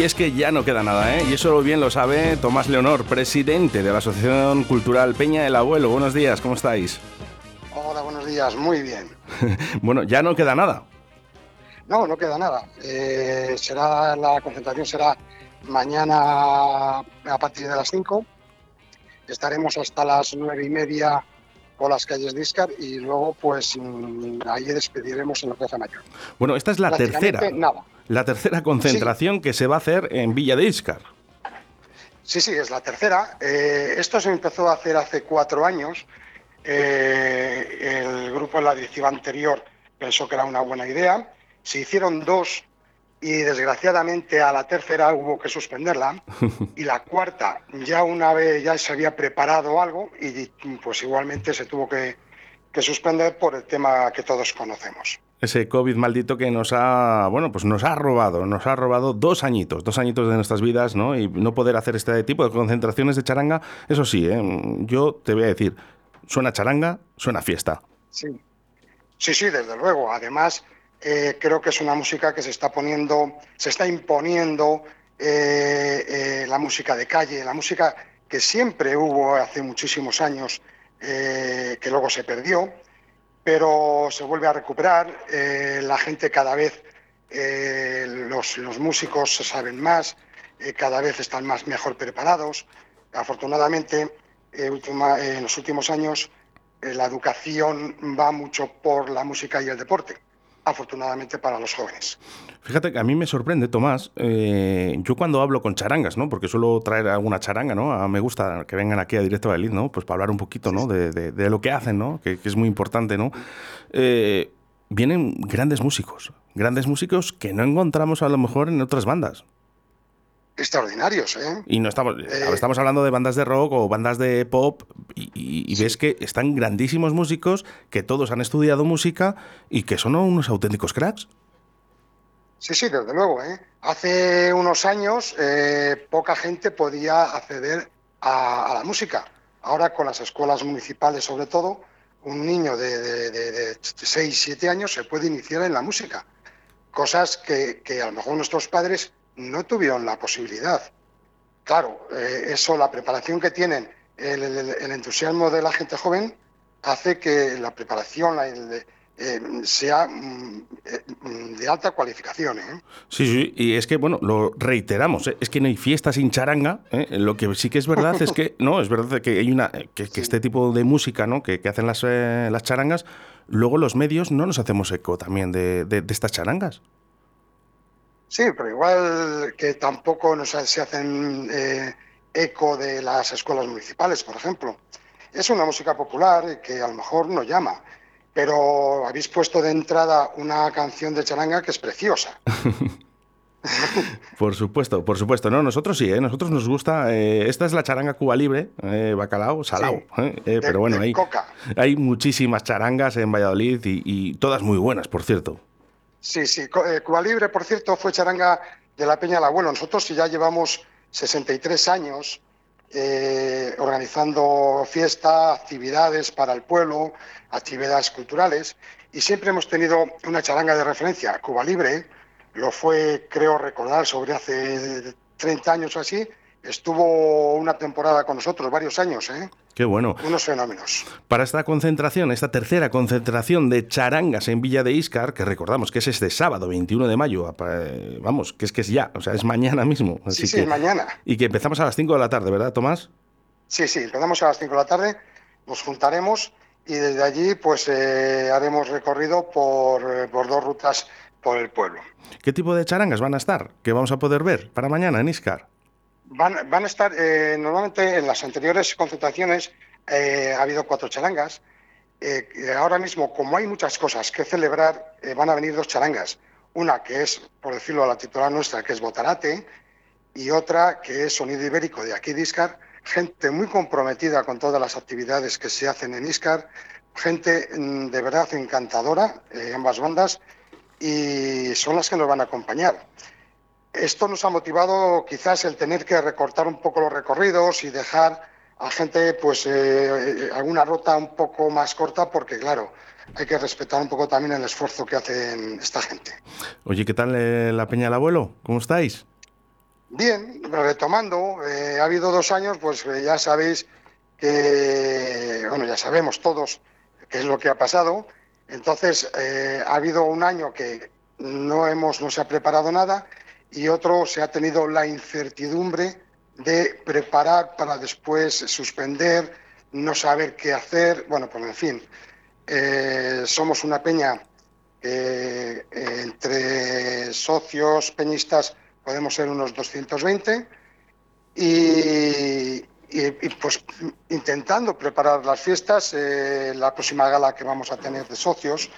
Y es que ya no queda nada, ¿eh? Y eso bien lo sabe Tomás Leonor, presidente de la Asociación Cultural Peña del Abuelo. Buenos días, ¿cómo estáis? Hola, buenos días, muy bien. bueno, ya no queda nada. No, no queda nada. Eh, será La concentración será mañana a partir de las 5. Estaremos hasta las nueve y media por las calles de Iscar y luego pues mm, ahí despediremos en la Plaza Mayor. Bueno, esta es la tercera. Nada. La tercera concentración que se va a hacer en Villa de Iscar. Sí, sí, es la tercera. Eh, esto se empezó a hacer hace cuatro años. Eh, el grupo en la directiva anterior pensó que era una buena idea. Se hicieron dos y desgraciadamente a la tercera hubo que suspenderla y la cuarta ya una vez ya se había preparado algo y pues igualmente se tuvo que, suspender por el tema que todos conocemos. Ese COVID maldito que nos ha, bueno, pues nos ha robado, nos ha robado dos añitos, dos añitos de nuestras vidas, ¿no? Y no poder hacer este tipo de concentraciones de charanga, eso sí, ¿eh? yo te voy a decir, suena charanga, suena fiesta. Sí, sí, sí, desde luego. Además, eh, creo que es una música que se está poniendo, se está imponiendo eh, la música de calle, la música que siempre hubo hace muchísimos años, que luego se perdió, pero se vuelve a recuperar. la gente cada vez, los, los, músicos saben más, cada vez están más mejor preparados. Afortunadamente, en los últimos años, la educación va mucho por la música y el deporte afortunadamente para los jóvenes. Fíjate que a mí me sorprende, Tomás, eh, yo cuando hablo con charangas, ¿no? Porque suelo traer alguna charanga, ¿no? A, me gusta que vengan aquí a Directo Valladolid, ¿no? Pues para hablar un poquito, ¿no? De, lo que hacen, ¿no? Que, es muy importante, ¿no? Eh, vienen grandes músicos, grandes músicos que no encontramos a lo mejor en otras bandas extraordinarios. ¿eh? Y no estamos, eh, estamos hablando de bandas de rock o bandas de pop y, ves que están grandísimos músicos que todos han estudiado música y que son unos auténticos cracks. Sí, sí, desde luego. ¿eh? Hace unos años eh, poca gente podía acceder a, la música. Ahora con las escuelas municipales sobre todo, un niño de, de, 6, 7 años se puede iniciar en la música. Cosas que, que a lo mejor nuestros padres no tuvieron la posibilidad. Claro, eh, eso, la preparación que tienen, el, entusiasmo de la gente joven, hace que la preparación eh, sea mm, eh, de alta cualificación. Sí, sí, y es que, bueno, lo reiteramos, es que no hay fiesta sin charanga. Lo que sí que es verdad es que, no, es verdad que hay una, que, este tipo de música ¿no? que, hacen las, las charangas, luego los medios no nos hacemos eco también de estas charangas. Sí, pero igual que tampoco nos, se hacen eh, eco de las escuelas municipales, por ejemplo. Es una música popular que a lo mejor no llama, pero habéis puesto de entrada una canción de charanga que es preciosa. por supuesto, por supuesto. No, nosotros sí, ¿eh? nosotros nos gusta. Eh, esta es la charanga Cuba Libre, eh, bacalao, salao. pero bueno, hay, hay muchísimas charangas en Valladolid y todas muy buenas, por cierto. Sí, sí. Eh, Cuba Libre, por cierto, fue charanga de la Peña del Abuelo. Nosotros ya llevamos 63 años eh, organizando fiestas, actividades para el pueblo, actividades culturales, y siempre hemos tenido una charanga de referencia. Cuba Libre lo fue, creo recordar, sobre hace 30 años o así, estuvo una temporada con nosotros, varios años, ¿eh? Qué bueno. Unos fenómenos. Para esta concentración, esta tercera concentración de charangas en Villa de Iscar, que recordamos que es este sábado 21 de mayo, eh, vamos, que es que es ya, o sea, es mañana mismo. sí, sí, mañana. Y que empezamos a las 5 de la tarde, ¿verdad, Tomás? Sí, sí, empezamos a las 5 de la tarde, nos juntaremos y desde allí pues eh, haremos recorrido por, eh, por dos rutas por el pueblo. ¿Qué tipo de charangas van a estar? ¿Qué vamos a poder ver para mañana en Iscar? Van, a estar, eh, normalmente en las anteriores concentraciones eh, ha habido cuatro charangas. Eh, ahora mismo, como hay muchas cosas que celebrar, van a venir dos charangas. Una que es, por decirlo a la titular nuestra, que es Botarate, y otra que es Sonido Ibérico de aquí de Iscar. Gente muy comprometida con todas las actividades que se hacen en Iscar, gente mm, de verdad encantadora, ambas bandas, y son las que nos van a acompañar. Esto nos ha motivado quizás el tener que recortar un poco los recorridos y dejar a gente pues eh, eh, alguna ruta un poco más corta porque claro, hay que respetar un poco también el esfuerzo que hacen esta gente. Oye, ¿qué tal eh, la Peña del Abuelo? ¿Cómo estáis? Bien, retomando, ha habido dos años, pues ya sabéis que, bueno, ya sabemos todos qué es lo que ha pasado. Entonces, ha habido un año que no, hemos, no se ha preparado nada y otro se ha tenido la incertidumbre de preparar para después suspender, no saber qué hacer. Bueno, pues en fin, eh, somos una peña eh, entre socios peñistas podemos ser unos 220 y, pues intentando preparar las fiestas, eh, la próxima gala que vamos a tener de socios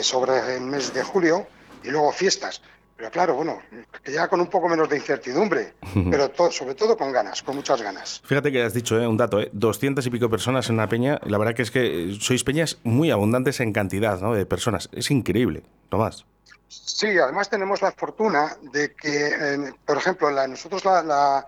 sobre el mes de julio y luego fiestas. Pero claro, bueno, que ya con un poco menos de incertidumbre, pero sobre todo con ganas, con muchas ganas. Fíjate que has dicho ¿eh? un dato, ¿eh? 200 y pico personas en una peña. La verdad que es que sois peñas muy abundantes en cantidad ¿no? de personas. Es increíble, Tomás. Sí, además tenemos la fortuna de que, por ejemplo, la, nosotros la,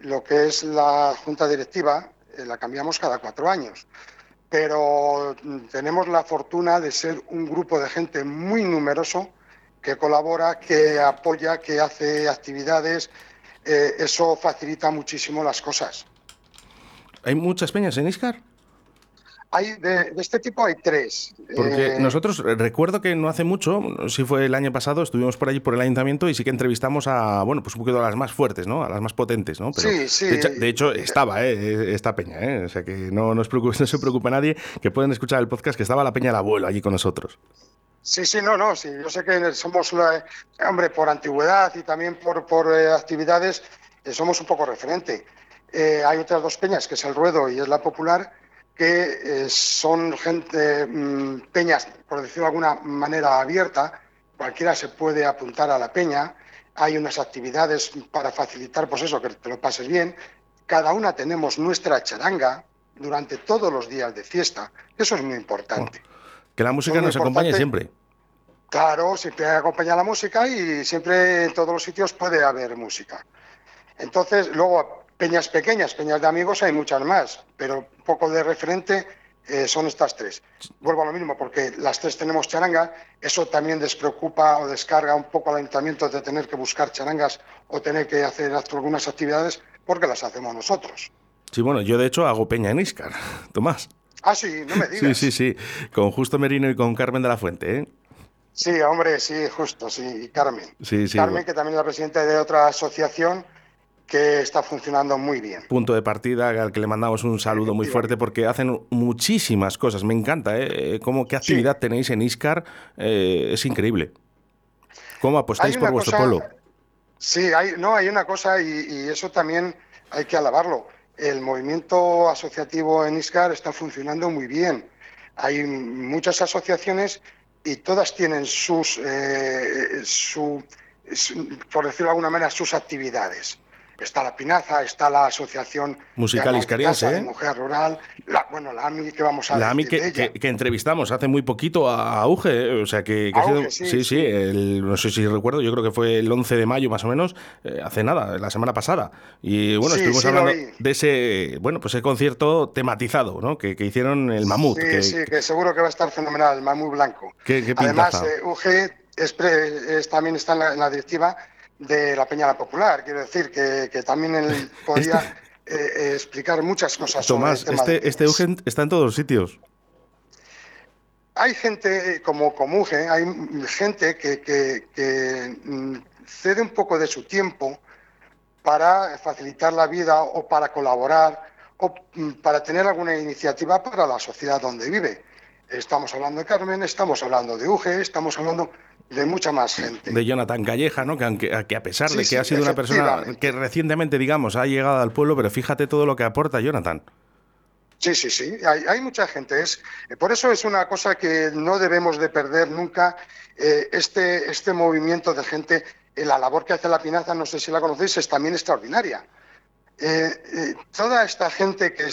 lo que es la junta directiva eh, la cambiamos cada cuatro años pero tenemos la fortuna de ser un grupo de gente muy numeroso que colabora, que apoya, que hace actividades. Eh, eso facilita muchísimo las cosas. ¿Hay muchas peñas en Iscar? Hay de, este tipo hay tres. Porque eh, nosotros recuerdo que no hace mucho, si fue el año pasado, estuvimos por allí por el ayuntamiento y sí que entrevistamos a, bueno, pues un poquito a las más fuertes, ¿no? A las más potentes, ¿no? sí, sí. De hecho, estaba, ¿eh? Esta peña, ¿eh? O sea que no, no, no se preocupe nadie, que pueden escuchar el podcast que estaba la peña del abuelo allí con nosotros. Sí, sí, no, no, sí. Yo sé que somos, hombre, por antigüedad y también por, por eh, actividades, eh, somos un poco referente. Eh, hay otras dos peñas, que es el Ruedo y es la Popular, que son gente, mm, peñas, por decirlo de alguna manera, abierta. Cualquiera se puede apuntar a la peña. Hay unas actividades para facilitar, pues eso, que te lo pases bien. Cada una tenemos nuestra charanga durante todos los días de fiesta. Eso es muy importante. Que la música nos acompañe siempre. Claro, siempre acompaña la música y siempre en todos los sitios puede haber música. Entonces, luego, peñas pequeñas, peñas de amigos, hay muchas más, pero un poco de referente eh, son estas tres. Vuelvo a lo mismo, porque las tres tenemos charanga, eso también despreocupa o descarga un poco al ayuntamiento de tener que buscar charangas o tener que hacer algunas actividades, porque las hacemos nosotros. Sí, bueno, yo de hecho hago peña en Iscar, Tomás. Ah, sí, no me digas. Sí, sí, sí, con Justo Merino y con Carmen de la Fuente, ¿eh? Sí, hombre, sí, justo, sí, y Carmen. Sí, sí, Carmen, que también es la presidenta de otra asociación que está funcionando muy bien. Punto de partida al que le mandamos un saludo muy fuerte porque hacen muchísimas cosas. Me encanta, ¿eh? Cómo, ¿Qué actividad tenéis en Iscar? Eh, es increíble. ¿Cómo apostáis por vuestro pueblo? Sí, hay, no, hay una cosa y eso también hay que alabarlo el movimiento asociativo en ISCAR está funcionando muy bien. Hay muchas asociaciones y todas tienen sus, eh, por decirlo de alguna manera, sus actividades está la Pinaza, está la Asociación Musical Iscariense, ¿eh? Mujer Rural, la, bueno, la AMI que vamos a La AMI que, que, entrevistamos hace muy poquito a Auge, ¿eh? o sea que... sí, sí, no sé si recuerdo, yo creo que fue el 11 de mayo más o menos, eh, hace nada, la semana pasada. Y bueno, estuvimos hablando de ese, bueno, pues ese concierto tematizado, ¿no? Que, hicieron el Mamut. Sí, sí, que seguro que va a estar fenomenal, el Mamut Blanco. ¿Qué, Además, UG es, también está en la directiva de la Peña Popular. Quiero decir que, también él podía este- eh, eh, explicar muchas cosas. Tomás, este, este Eugen está en todos los sitios. Hay gente eh, como Comuge, hay gente que, mm, cede un poco de su tiempo para facilitar la vida o para colaborar o mm, para tener alguna iniciativa para la sociedad donde vive. Estamos hablando de Carmen, estamos hablando de UGE, estamos hablando de mucha más gente. De Jonathan Calleja, ¿no? Que, que a pesar de que ha sido una persona que recientemente, digamos, ha llegado al pueblo, pero fíjate todo lo que aporta Jonathan. Sí, sí, sí, hay, mucha gente. Es, por eso es una cosa que no debemos de perder nunca, eh, este, este movimiento de gente. Eh, la labor que hace la Pinaza, no sé si la conocéis, es también extraordinaria. Eh, toda esta gente que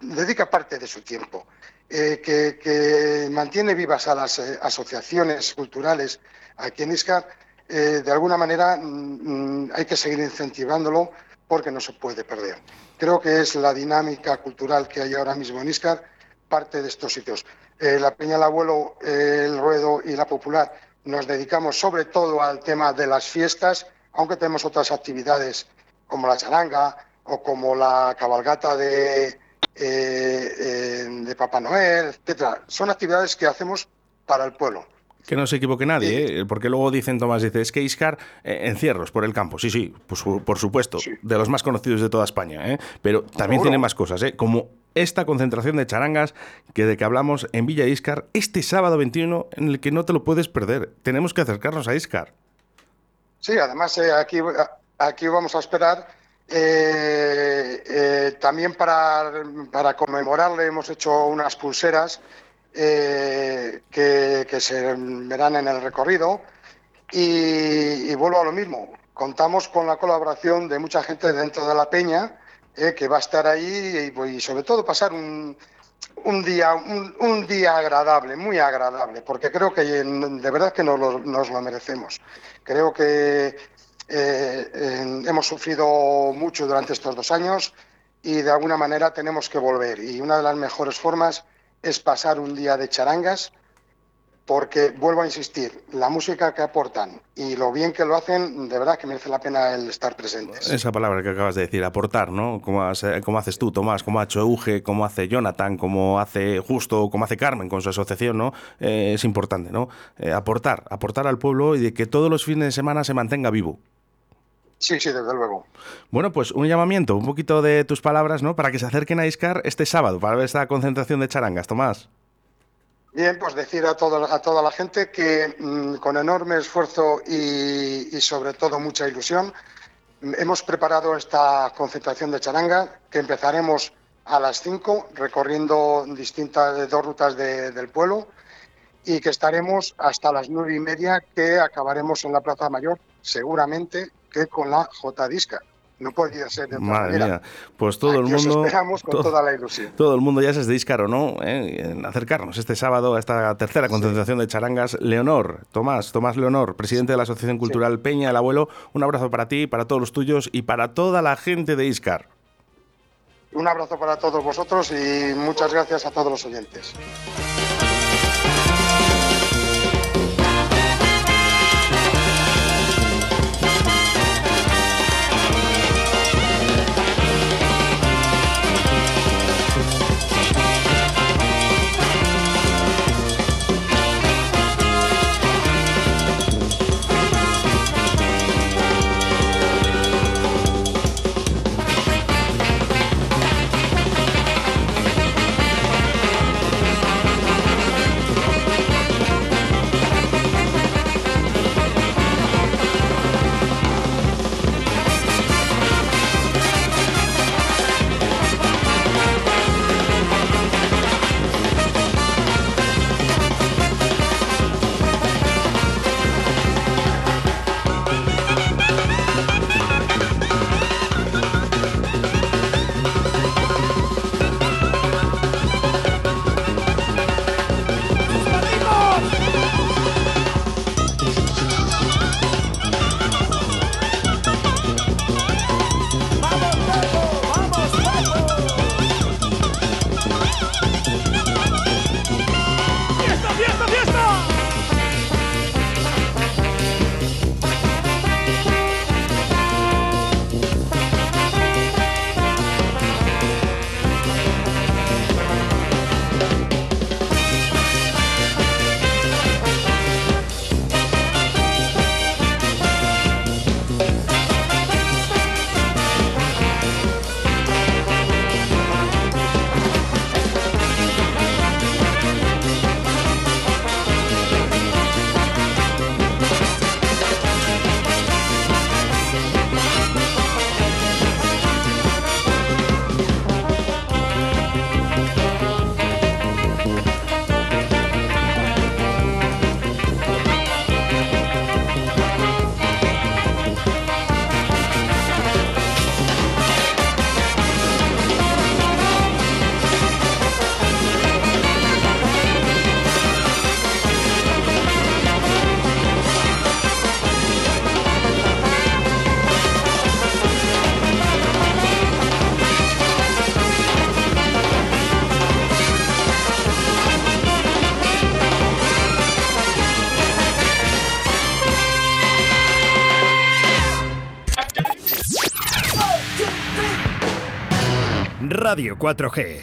dedica parte de su tiempo, eh, que, mantiene vivas a las eh, asociaciones culturales aquí en ISCAR, eh, de alguna manera mm, mm, hay que seguir incentivándolo porque no se puede perder. Creo que es la dinámica cultural que hay ahora mismo en ISCAR parte de estos sitios. la Peña del Abuelo, el Ruedo y la Popular nos dedicamos sobre todo al tema de las fiestas, aunque tenemos otras actividades como la charanga o como la cabalgata de, eh, eh, de Papá Noel, etcétera. Son actividades que hacemos para el pueblo. Que no se equivoque nadie, ¿eh? porque luego dicen, Tomás, dice, es que Iscar, eh, encierros por el campo. Sí, sí, pues, por supuesto, de los más conocidos de toda España, ¿eh? pero también tiene más cosas, ¿eh? como esta concentración de charangas que de que hablamos en Villa Iscar este sábado 21, en el que no te lo puedes perder. Tenemos que acercarnos a Iscar. Sí, además aquí, aquí vamos a esperar. También para, para conmemorarle hemos hecho unas pulseras eh, que, se verán en el recorrido. Y, vuelvo a lo mismo, contamos con la colaboración de mucha gente dentro de la peña eh, que va a estar ahí y, sobre todo pasar un, un día, un, día agradable, muy agradable, porque creo que de verdad que nos lo, nos lo merecemos. Creo que eh, hemos sufrido mucho durante estos dos años y de alguna manera tenemos que volver. Y una de las mejores formas es pasar un día de charangas, porque vuelvo a insistir, la música que aportan y lo bien que lo hacen, de verdad que merece la pena el estar presentes. Esa palabra que acabas de decir, aportar, ¿no? Como, haces tú, Tomás, como ha hecho Euge, como hace Jonathan, como hace Justo, como hace Carmen con su asociación, ¿no? Eh, es importante, ¿no? Eh, aportar, aportar al pueblo y de que todos los fines de semana se mantenga vivo. Sí, sí, desde luego. Bueno, pues un llamamiento, un poquito de tus palabras, ¿no? Para que se acerquen a Iscar este sábado, para ver esta concentración de charangas. Tomás. Bien, pues decir a, todo, a toda la gente que mm, con enorme esfuerzo y, sobre todo mucha ilusión hemos preparado esta concentración de charanga que empezaremos a las 5 recorriendo distintas dos rutas del pueblo y que estaremos hasta las nueve y media que acabaremos en la Plaza Mayor, seguramente que con la J Disca. No podía ser de otra Madre Mía. Pues todo el mundo. esperamos con toda la ilusión. Todo el mundo ya se es de Iscar o no, ¿eh? en acercarnos este sábado a esta tercera concentración de charangas. Leonor, Tomás, Tomás Leonor, presidente de la Asociación Cultural Peña, el abuelo, un abrazo para ti, para todos los tuyos y para toda la gente de Iscar. Un abrazo para todos vosotros y muchas gracias a todos los oyentes. Radio 4G.